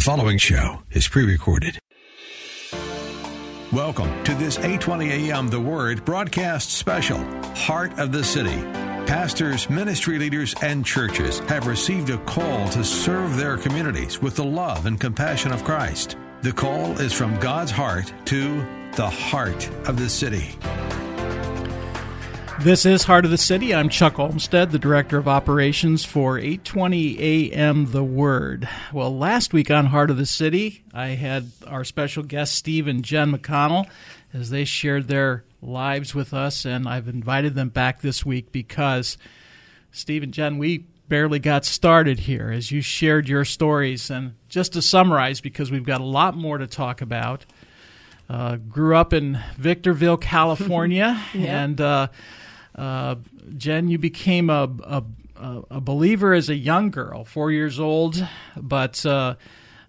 The following show is pre recorded. Welcome to this 820 AM The Word broadcast special, Heart of the City. Pastors, ministry leaders, and churches have received a call to serve their communities with the love and compassion of Christ. The call is from God's heart to the heart of the city. This is Heart of the City. I'm Chuck Olmstead, the Director of Operations for 820 AM The Word. Well, last week on Heart of the City, I had our special guest, Steve and Jen McConnell, as they shared their lives with us, and I've invited them back this week because, Steve and Jen, we barely got started here as you shared your stories. And just to summarize, because we've got a lot more to talk about, uh, grew up in Victorville, California, and uh, uh, Jen, you became a, a, a, believer as a young girl, four years old, but uh,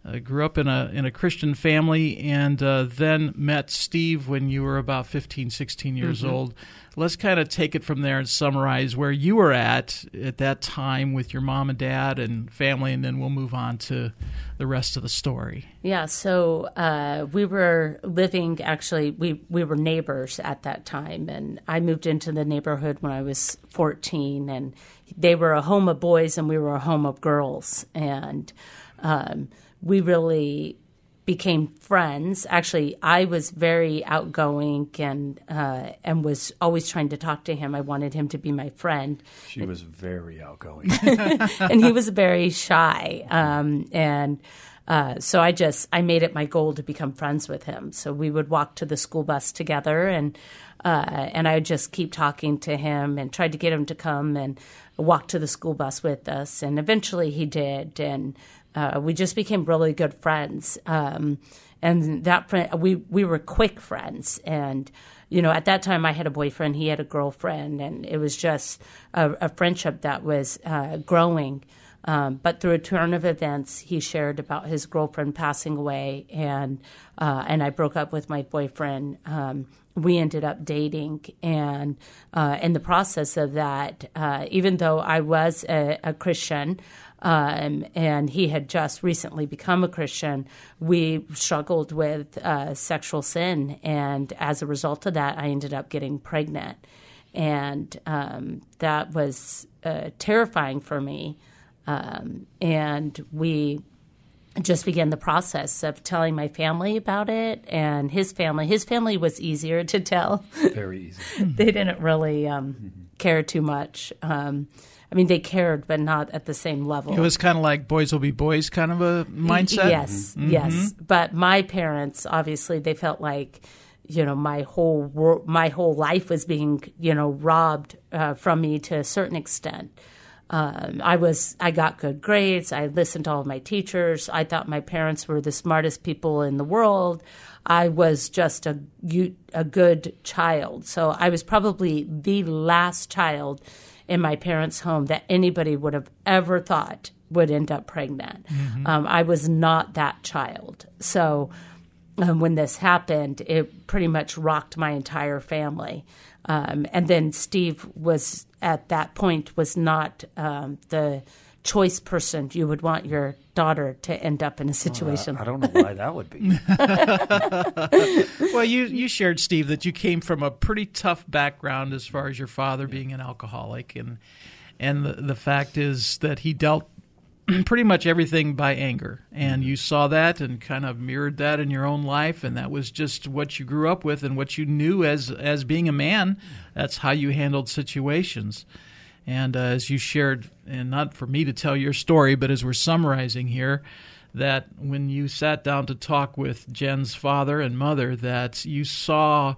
uh, grew up in a in a Christian family, and uh, then met Steve when you were about 15, 16 years mm-hmm. old let's kind of take it from there and summarize where you were at at that time with your mom and dad and family, and then we'll move on to the rest of the story. Yeah, so uh, we were living actually, we, we were neighbors at that time, and I moved into the neighborhood when I was 14, and they were a home of boys and we were a home of girls. And um, we really became friends. Actually, I was very outgoing and uh, and was always trying to talk to him. I wanted him to be my friend. She was very outgoing, and he was very shy. Um, and uh, so I just I made it my goal to become friends with him. So we would walk to the school bus together, and uh, and I would just keep talking to him and tried to get him to come and walk to the school bus with us. And eventually he did, and uh, we just became really good friends. Um, and that friend, we we were quick friends, and you know, at that time I had a boyfriend, he had a girlfriend, and it was just a, a friendship that was uh, growing. Um, but through a turn of events, he shared about his girlfriend passing away, and uh, and I broke up with my boyfriend. Um, we ended up dating, and uh, in the process of that, uh, even though I was a, a Christian, um, and he had just recently become a Christian, we struggled with uh, sexual sin. And as a result of that, I ended up getting pregnant. And um, that was uh, terrifying for me. Um, and we just began the process of telling my family about it and his family. His family was easier to tell. Very easy. they didn't really um, mm-hmm. care too much. Um, I mean, they cared, but not at the same level. It was kind of like boys will be boys kind of a mindset. Yes, mm-hmm. yes. But my parents, obviously, they felt like, you know, my whole wor- my whole life was being, you know, robbed uh, from me to a certain extent. Um, I was I got good grades. I listened to all of my teachers. I thought my parents were the smartest people in the world. I was just a a good child. So I was probably the last child in my parents' home that anybody would have ever thought would end up pregnant. Mm-hmm. Um, I was not that child. So um, when this happened, it pretty much rocked my entire family. Um, and then Steve was at that point was not um, the choice person you would want your daughter to end up in a situation. I don't know why that would be. well, you you shared Steve that you came from a pretty tough background as far as your father being an alcoholic and and the, the fact is that he dealt pretty much everything by anger. And you saw that and kind of mirrored that in your own life and that was just what you grew up with and what you knew as as being a man. That's how you handled situations. And uh, as you shared, and not for me to tell your story, but as we're summarizing here, that when you sat down to talk with Jen's father and mother, that you saw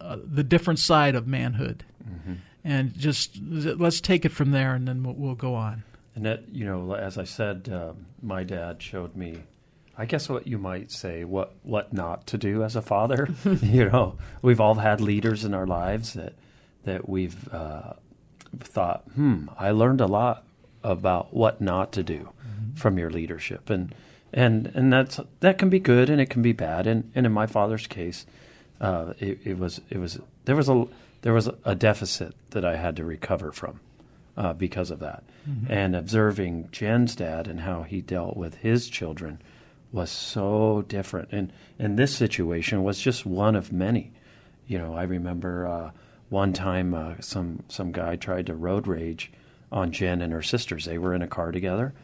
uh, the different side of manhood. Mm-hmm. And just let's take it from there, and then we'll, we'll, go on. And that, you know, as I said, uh, my dad showed me I guess what you might say, what what not to do as a father. you know, we've all had leaders in our lives that that we've uh, thought, hmm, I learned a lot about what not to do mm-hmm. from your leadership, and and and that's that can be good and it can be bad. And and in my father's case, uh, it, it, was it was there was a there was a deficit that I had to recover from uh, because of that. Mm-hmm. And observing Jen's dad and how he dealt with his children was so different. And and this situation was just one of many. You know, I remember uh, one time uh, some some guy tried to road rage on Jen and her sisters. They were in a car together,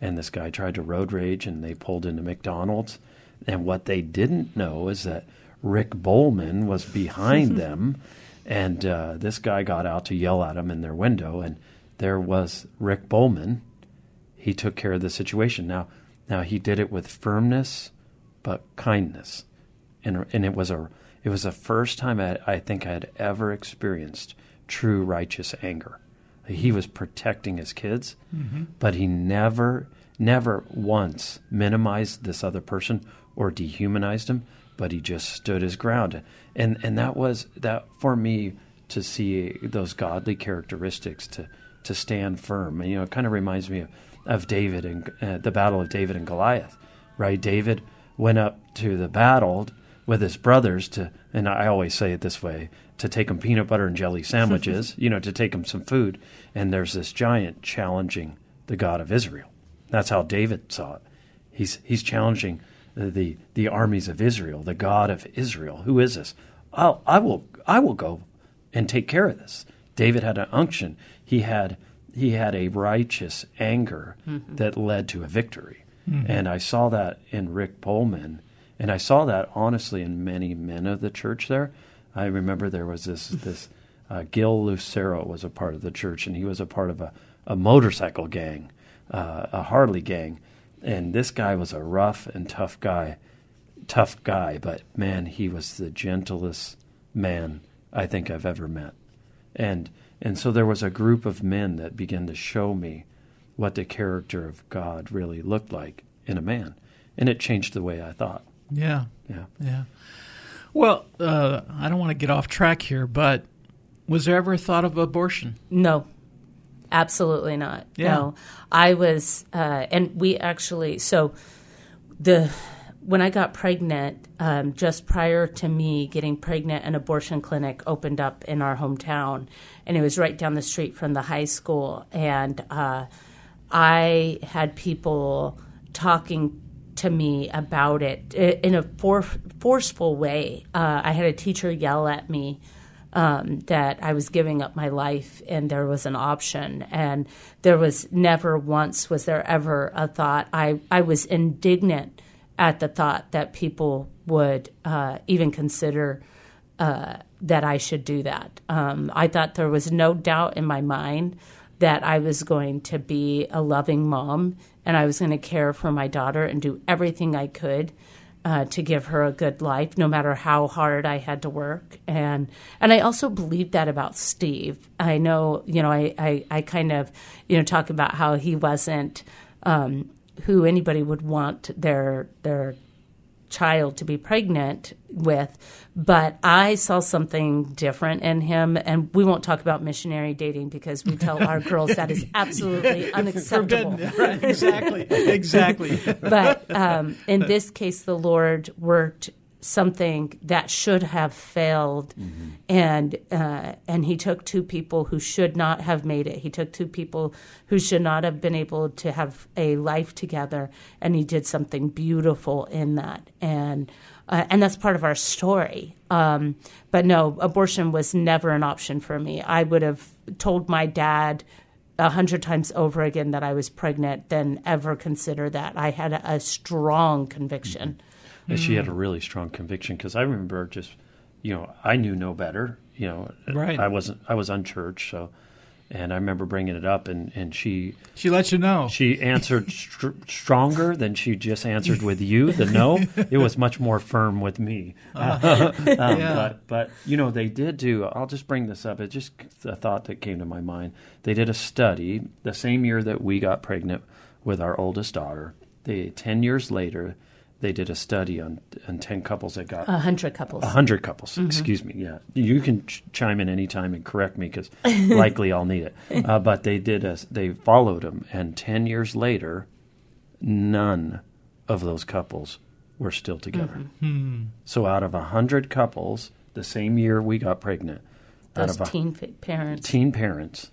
and this guy tried to road rage, and they pulled into McDonald's. And what they didn't know is that Rick Bowman was behind them, and uh, this guy got out to yell at them in their window, and there was Rick Bowman. He took care of the situation. Now, now he did it with firmness, but kindness, and and it was a it was the first time I, I think I had ever experienced true righteous anger. He was protecting his kids, mm-hmm. but he never, never once minimized this other person or dehumanized him, but he just stood his ground. And and that was that for me to see those godly characteristics to to stand firm. And, you know, it kind of reminds me of of David and uh, the battle of David and Goliath, right? David went up to the battle with his brothers to, and I always say it this way, to take them peanut butter and jelly sandwiches, you know, to take them some food. And there's this giant challenging the God of Israel. That's how David saw it. He's he's challenging the the armies of Israel, the God of Israel. Who is this? I'll, I will I will go and take care of this. David had an unction. He had he had a righteous anger mm-hmm. that led to a victory. Mm-hmm. And I saw that in Rick Bowman, and I saw that honestly in many men of the church there. I remember there was this this uh, Gil Lucero was a part of the church, and he was a part of a, a motorcycle gang, uh, a Harley gang, and this guy was a rough and tough guy, tough guy, but man, he was the gentlest man I think I've ever met, and and so there was a group of men that began to show me what the character of God really looked like in a man. And it changed the way I thought. Yeah. Yeah. Yeah. Well, uh, I don't want to get off track here, but was there ever a thought of abortion? No. Absolutely not. Yeah. No. I was, uh, and we actually, so the when I got pregnant, um, just prior to me getting pregnant, an abortion clinic opened up in our hometown, and it was right down the street from the high school. And uh, I had people talking to me about it in a for- forceful way. Uh, I had a teacher yell at me. Um, that I was giving up my life and there was an option. And there was never once was there ever a thought. I, I was indignant at the thought that people would uh, even consider uh, that I should do that. Um, I thought there was no doubt in my mind that I was going to be a loving mom and I was going to care for my daughter and do everything I could. Uh, to give her a good life, no matter how hard I had to work, and and I also believed that about Steve. I know, you know, I I, I kind of, you know, talk about how he wasn't um, who anybody would want their their child to be pregnant with, but I saw something different in him. And we won't talk about missionary dating because we tell our girls that is absolutely unacceptable. Right, exactly, exactly. but um, in this case, the Lord worked something that should have failed mm-hmm. and uh, and he took two people who should not have made it he took two people who should not have been able to have a life together and he did something beautiful in that and uh, and that's part of our story um, but no abortion was never an option for me i would have told my dad a hundred times over again that I was pregnant than ever consider that. I had a, a strong conviction. And she had a really strong conviction because I remember just, you know, I knew no better. You know, right. I wasn't. I was unchurched, so. And I remember bringing it up, and, and she she let you know. She answered str- stronger than she just answered with you. The no, it was much more firm with me. Uh, um, yeah. But but you know they did do. I'll just bring this up. It just a thought that came to my mind. They did a study the same year that we got pregnant with our oldest daughter. They ten years later they did a study on on ten couples that got A hundred couples. a hundred couples. Mm-hmm. Excuse me. Yeah, you can ch- chime in anytime and correct me because likely I'll need it. Uh, but they did a, they followed them, and ten years later, none of those couples were still together. Mm-hmm. Hmm. So out of a hundred couples, the same year we got pregnant, out of teen fa- parents. teen parents,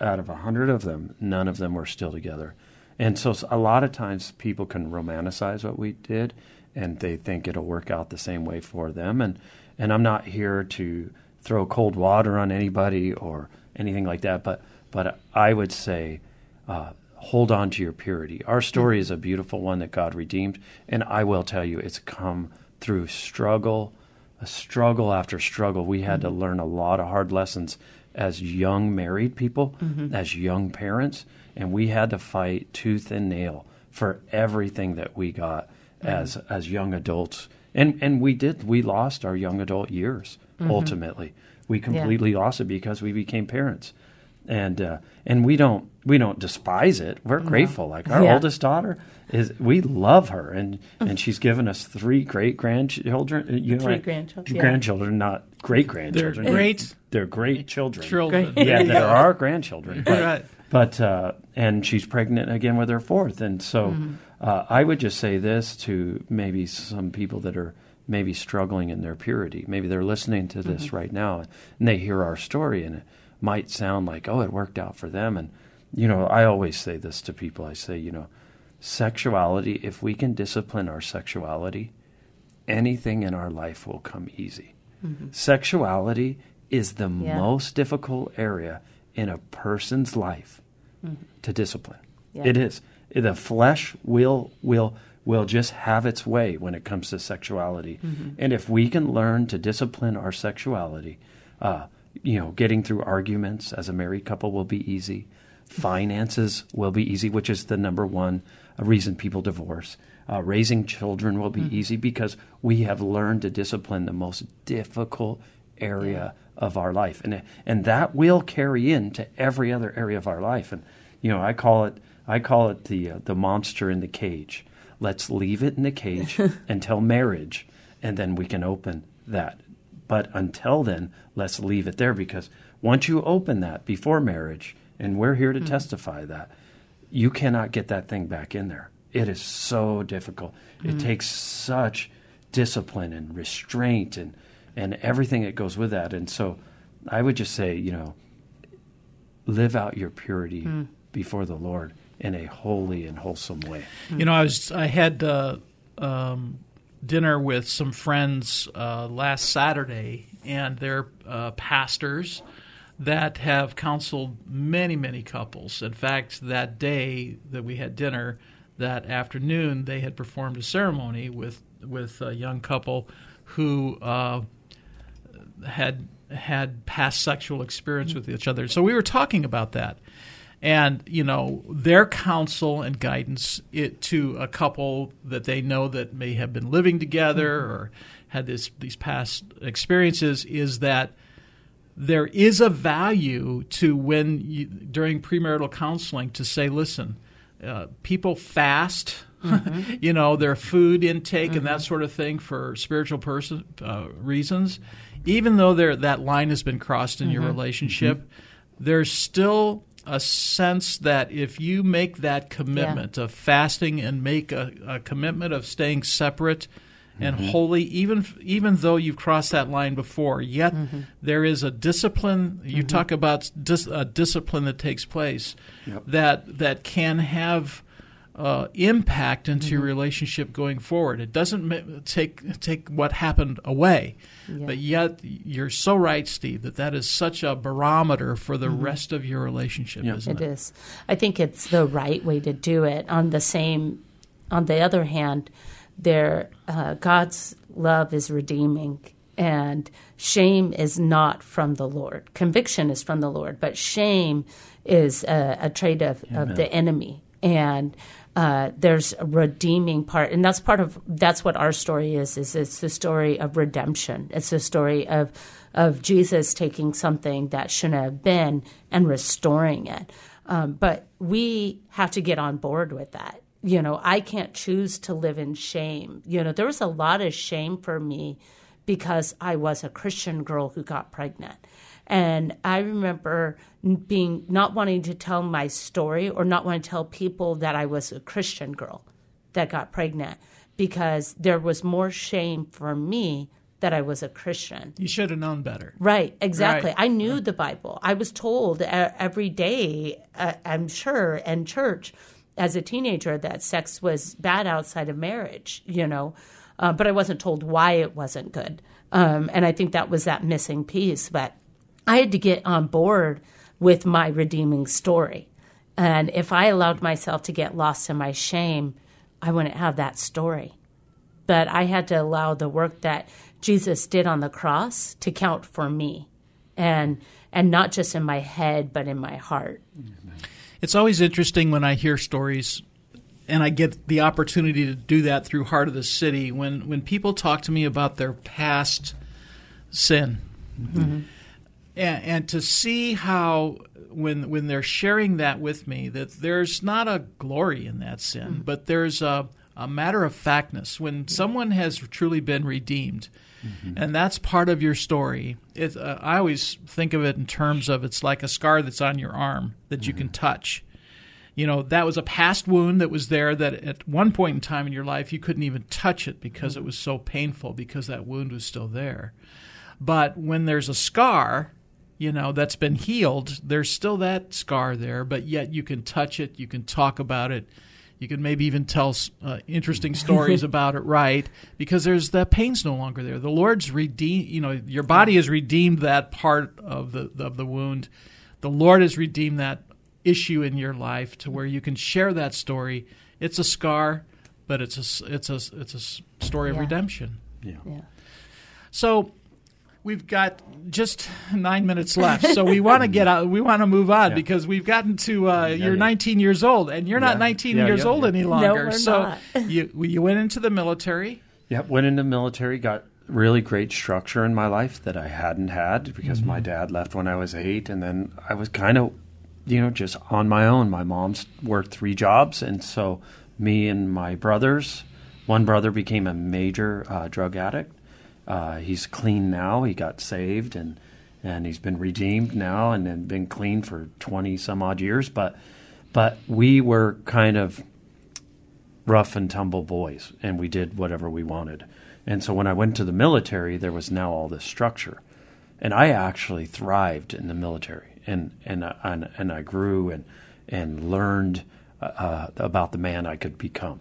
out of a hundred of them, none of them were still together. And so a lot of times people can romanticize what we did, and they think it'll work out the same way for them. And and I'm not here to throw cold water on anybody or anything like that, but but I would say. Uh, Hold on to your purity. Our story is a beautiful one that God redeemed, and I will tell you, it's come through struggle, a struggle after struggle. We had to learn a lot of hard lessons as young married people, as young parents, and we had to fight tooth and nail for everything that we got as as young adults. And and we did we lost our young adult years ultimately. We completely lost it because we became parents. And uh, and we don't we don't despise it. We're grateful. Like our Yeah. oldest daughter is we love her and and she's given us three great grandchildren. uh, You know, Three right? grandchildren, yeah. grandchildren, not great grandchildren. They're grandchildren. great They're great children. children. Yeah, that are our grandchildren. But, Right. But uh, and she's pregnant again with her fourth, and so Mm-hmm. uh, I would just say this to maybe some people that are maybe struggling in their purity. Maybe they're listening to this Mm-hmm. right now and they hear our story, and it might sound like, oh, it worked out for them. And you know, I always say this to people. I say, you know, sexuality. If we can discipline our sexuality, anything in our life will come easy. Sexuality is the Yeah. most difficult area in a person's life to discipline. Yeah. It is. The flesh will will will just have its way when it comes to sexuality. And if we can learn to discipline our sexuality, uh, you know, getting through arguments as a married couple will be easy. Finances will be easy, which is the number one reason people divorce. Uh, raising children will be easy because we have learned to discipline the most difficult area of our life, and and that will carry into every other area of our life. And you know, I call it I call it the uh, the monster in the cage. Let's leave it in the cage until marriage, and then we can open that. But until then, let's leave it there because once you open that before marriage, and we're here to testify that, you cannot get that thing back in there. It is so difficult. It takes such discipline and restraint and and everything that goes with that. And so I would just say, you know, live out your purity before the Lord in a holy and wholesome way. You know, I was I had uh, um, dinner with some friends uh, last Saturday, and they're uh, pastors that have counseled many, many couples. In fact, that day that we had dinner, that afternoon, they had performed a ceremony with with a young couple who uh, had had past sexual experience with each other. So we were talking about that, and you know their counsel and guidance it, to a couple that they know that may have been living together or had this these past experiences is that there is a value to when you, during premarital counseling to say, listen, uh, people fast, Mm-hmm. you know, their food intake and that mm-hmm. sort of thing for spiritual person uh, reasons. Even though there that line has been crossed in your mm-hmm. relationship, there's still a sense that if you make that commitment of fasting and make a, a commitment of staying separate and holy, even even though you've crossed that line before, yet there is a discipline. You talk about dis, a discipline that takes place that that can have uh, impact into your relationship going forward. It doesn't ma- take take what happened away, but yet you're so right, Steve, that that is such a barometer for the rest of your relationship, isn't It it? is. I think it's the right way to do it. On the same, on the other hand, there uh, God's love is redeeming, and shame is not from the Lord. Conviction is from the Lord, but shame is a, a trait of, of the enemy, and. Uh, there's a redeeming part, and that's part of that's what our story is. Is it's the story of redemption. It's the story of of Jesus taking something that shouldn't have been and restoring it. Um, but we have to get on board with that. you know, I can't choose to live in shame. You know, there was a lot of shame for me because I was a Christian girl who got pregnant. And I remember being not wanting to tell my story or not wanting to tell people that I was a Christian girl that got pregnant because there was more shame for me that I was a Christian. You should have known better. Right, exactly. Right. I knew the Bible. I was told every day, uh, I'm sure, in church as a teenager that sex was bad outside of marriage, you know, uh, but I wasn't told why it wasn't good. Um, and I think that was that missing piece. But I had to get on board with my redeeming story. And if I allowed myself to get lost in my shame, I wouldn't have that story. But I had to allow the work that Jesus did on the cross to count for me. And and not just in my head, but in my heart. It's always interesting when I hear stories and I get the opportunity to do that through Heart of the City when, when people talk to me about their past sin. Mm-hmm. And, and to see how when when they're sharing that with me that there's not a glory in that sin, mm-hmm. but there's a, a matter of factness when someone has truly been redeemed. Mm-hmm. And that's part of your story. It, uh, I always think of it in terms of it's like a scar that's on your arm that you can mm-hmm. touch. You know, that was a past wound that was there that at one point in time in your life you couldn't even touch it because it was so painful because that wound was still there. But when there's a scar, you know, that's been healed, there's still that scar there, but yet you can touch it, you can talk about it, you can maybe even tell uh, interesting stories about it, right? Because there's the pain's no longer there. The Lord's redeemed. You know, your body has redeemed that part of the of the wound. The Lord has redeemed that issue in your life to where you can share that story. It's a scar, but it's a it's a it's a story yeah. of redemption. Yeah. yeah. So we've got just nine minutes left, so we want to get out. We want to move on yeah. because we've gotten to uh, yeah, you're yeah. 19 years old, and you're not 19 years old any longer. No, so you you went into the military. Yep, went into the military. Got really great structure in my life that I hadn't had because mm-hmm. my dad left when I was eight, and then I was kind of, you know, just on my own. My mom's worked three jobs, and so me and my brothers. One brother became a major uh, drug addict uh, he's clean now. He got saved and and he's been redeemed now and, been clean for twenty some odd years. But but we were kind of rough and tumble boys, and we did whatever we wanted. And so when I went to the military, there was now all this structure, and I actually thrived in the military, and and and, and I grew and and learned uh, about the man I could become.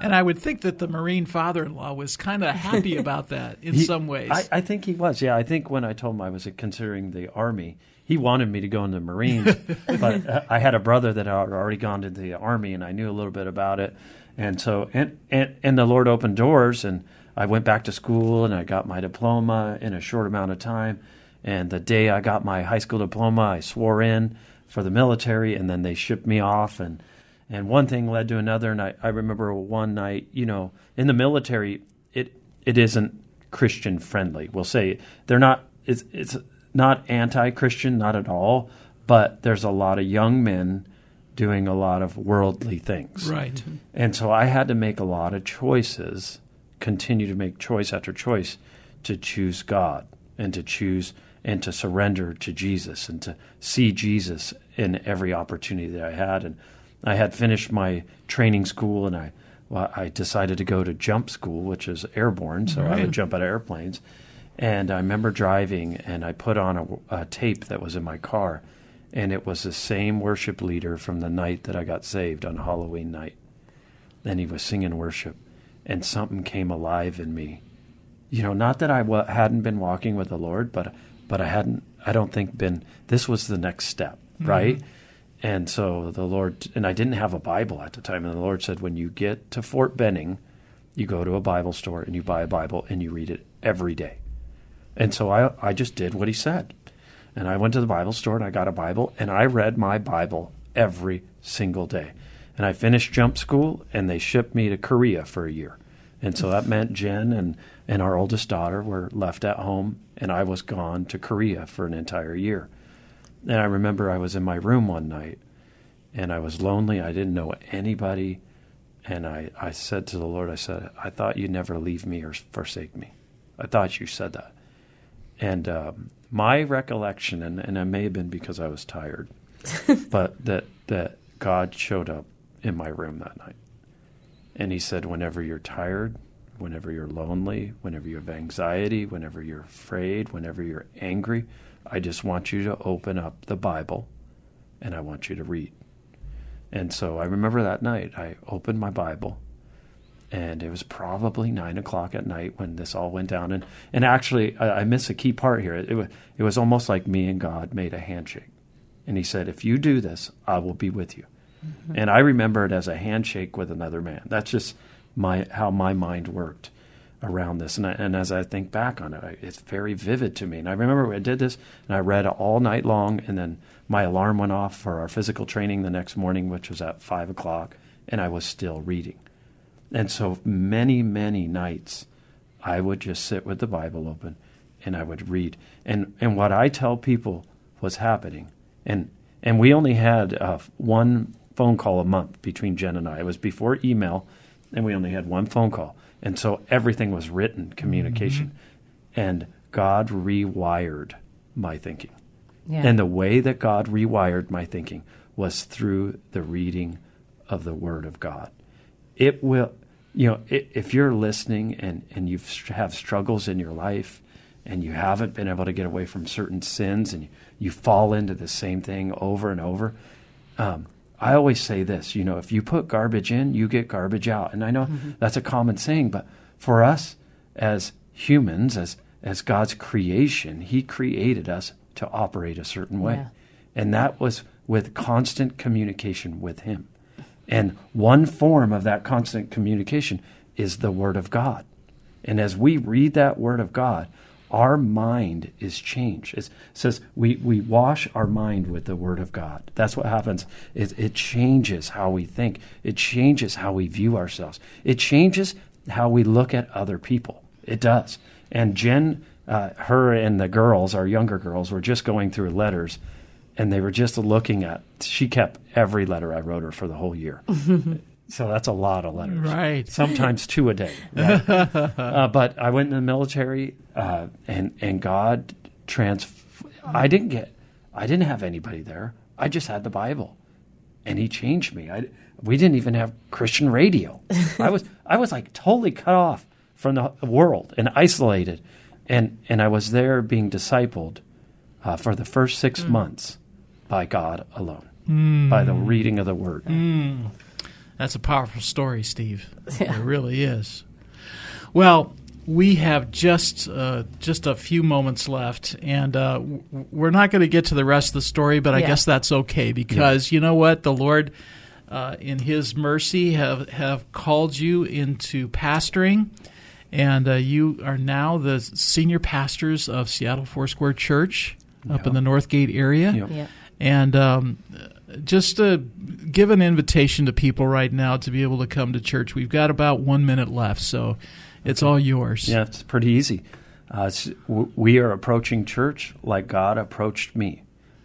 And I would think that the Marine father-in-law was kind of happy about that in he, some ways. I, I, think he was. Yeah, I think when I told him I was considering the army, he wanted me to go into the Marines, but uh, I had a brother that had already gone into the army, and I knew a little bit about it. And so, and and, and the Lord opened doors, and I went back to school, and I got my diploma in a short amount of time. And the day I got my high school diploma, I swore in for the military, and then they shipped me off and and one thing led to another. And I, I remember one night, you know, in the military, it it isn't Christian friendly. We'll say they're not. It's it's not anti-Christian, not at all. But there's a lot of young men doing a lot of worldly things. Right. And so I had to make a lot of choices, continue to make choice after choice to choose God and to choose and to surrender to Jesus and to see Jesus in every opportunity that I had. And I had finished my training school and I well, I decided to go to jump school, which is airborne, so right. I would jump out of airplanes. And I remember driving and I put on a, a tape that was in my car, and it was the same worship leader from the night that I got saved on Halloween night. And he was singing worship, and something came alive in me. You know, not that I w- hadn't been walking with the Lord, but but I hadn't. I don't think been. This was the next step, mm-hmm. right? And so the Lord, and I didn't have a Bible at the time, and the Lord said, when you get to Fort Benning, you go to a Bible store and you buy a Bible and you read it every day. And so I, I just did what he said. And I went to the Bible store and I got a Bible and I read my Bible every single day. And I finished jump school and they shipped me to Korea for a year. And so that meant Jen and, and our oldest daughter were left at home and I was gone to Korea for an entire year. And I remember I was in my room one night and I was lonely. I didn't know anybody. and I, I said to the Lord, I said, I thought you'd never leave me or forsake me. I thought you said that. And um, my recollection, and, and it may have been because I was tired, but that, that God showed up in my room that night. And he said, Whenever you're tired, whenever you're lonely, whenever you have anxiety, whenever you're afraid, whenever you're angry, I just want you to open up the Bible and I want you to read. And so I remember that night, I opened my Bible and it was probably nine o'clock at night when this all went down. And, and actually, I, I missed a key part here. It, it, was, it was almost like me and God made a handshake. And he said, If you do this, I will be with you. Mm-hmm. And I remember it as a handshake with another man. That's just my how my mind worked around this. And, I, and as I think back on it, it's very vivid to me. And I remember I did this and I read all night long. And then my alarm went off for our physical training the next morning, which was at five o'clock. And I was still reading. And so many, many nights, I would just sit with the Bible open and I would read. And, and what I tell people was happening, and, and we only had uh, one phone call a month between Jen and I. It was before email, and we only had one phone call. And so everything was written communication. Mm-hmm. And God rewired my thinking. Yeah. And the way that God rewired my thinking was through the reading of the Word of God. It will, you know, if you're listening and, and you have struggles in your life and you haven't been able to get away from certain sins and you, you fall into the same thing over and over, um, I always say this, you know, if you put garbage in, you get garbage out. And I know mm-hmm. that's a common saying, but for us as humans, as as God's creation, he created us to operate a certain way. Yeah. And that was with constant communication with him. And one form of that constant communication is the word of God. And as we read that word of God, our mind is changed. It says we, we wash our mind with the Word of God. That's what happens. It, it changes how we think. It changes how we view ourselves. It changes how we look at other people. It does. And Jen, uh, her and the girls, our younger girls, were just going through letters, and they were just looking at. She kept every letter I wrote her for the whole year. So that's a lot of letters. Right. Sometimes two a day. Right? uh, but I went in the military, uh, and and God trans. I didn't get. I didn't have anybody there. I just had the Bible, and He changed me. I, we didn't even have Christian radio. I was I was like totally cut off from the world and isolated, and and I was there being discipled uh, for the first six mm. months by God alone, mm. by the reading of the Word. Mm. That's a powerful story, Steve. Yeah. It really is. Well, we have just uh, just a few moments left, and uh, we're not going to get to the rest of the story, but I yeah. guess that's okay because yeah. you know what, the Lord, uh, in His mercy, have have called you into pastoring, and uh, you are now the senior pastors of Seattle Foursquare Church up in the Northgate area, yep. and um, just to give an invitation to people right now to be able to come to church. We've got about one minute left, so it's all yours. Yeah, it's pretty easy. Uh, we are approaching church like God approached me.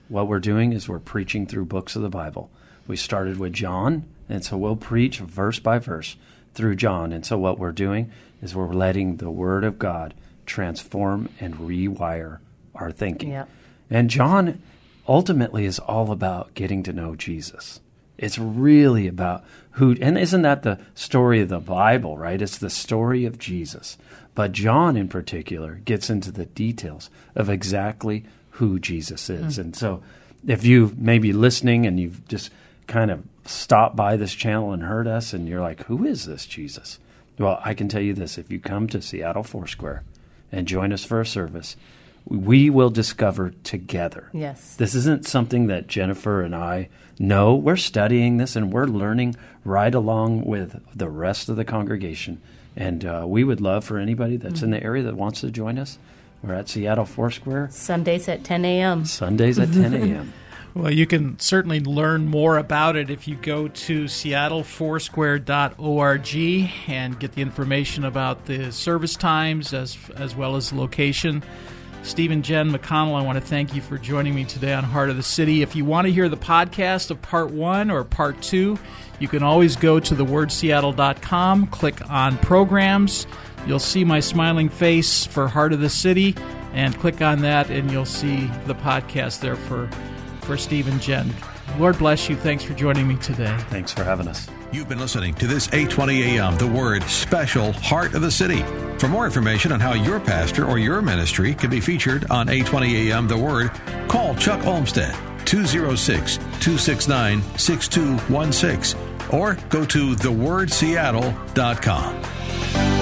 What we're doing is we're preaching through books of the Bible. We started with John, and so we'll preach verse by verse through John. And so what we're doing is we're letting the Word of God transform and rewire our thinking. Yeah. And John ultimately is all about getting to know Jesus. It's really about who, and isn't that the story of the Bible, right? It's the story of Jesus. But John, in particular, gets into the details of exactly who Jesus is. Mm. And so, if you may be listening and you've just kind of stopped by this channel and heard us, and you're like, who is this Jesus? Well, I can tell you this if you come to Seattle Foursquare and join us for a service, we will discover together. Yes. This isn't something that Jennifer and I know. We're studying this and we're learning right along with the rest of the congregation. And uh, we would love for anybody that's mm-hmm. in the area that wants to join us. We're at Seattle Foursquare. Sundays at 10 a.m. Sundays at 10 a.m. Well, you can certainly learn more about it if you go to seattlefoursquare.org and get the information about the service times as as well as location. Steve and Jen McConnell, I want to thank you for joining me today on Heart of the City. If you want to hear the podcast of part one or part two, you can always go to thewordseattle.com, click on programs. You'll see my smiling face for Heart of the City, and click on that, and you'll see the podcast there for, for Steve and Jen. Lord bless you. Thanks for joining me today. Thanks for having us. You've been listening to this 820 AM The Word special Heart of the City. For more information on how your pastor or your ministry can be featured on 820 AM The Word, call Chuck Olmstead 206 269 6216 or go to thewordseattle.com.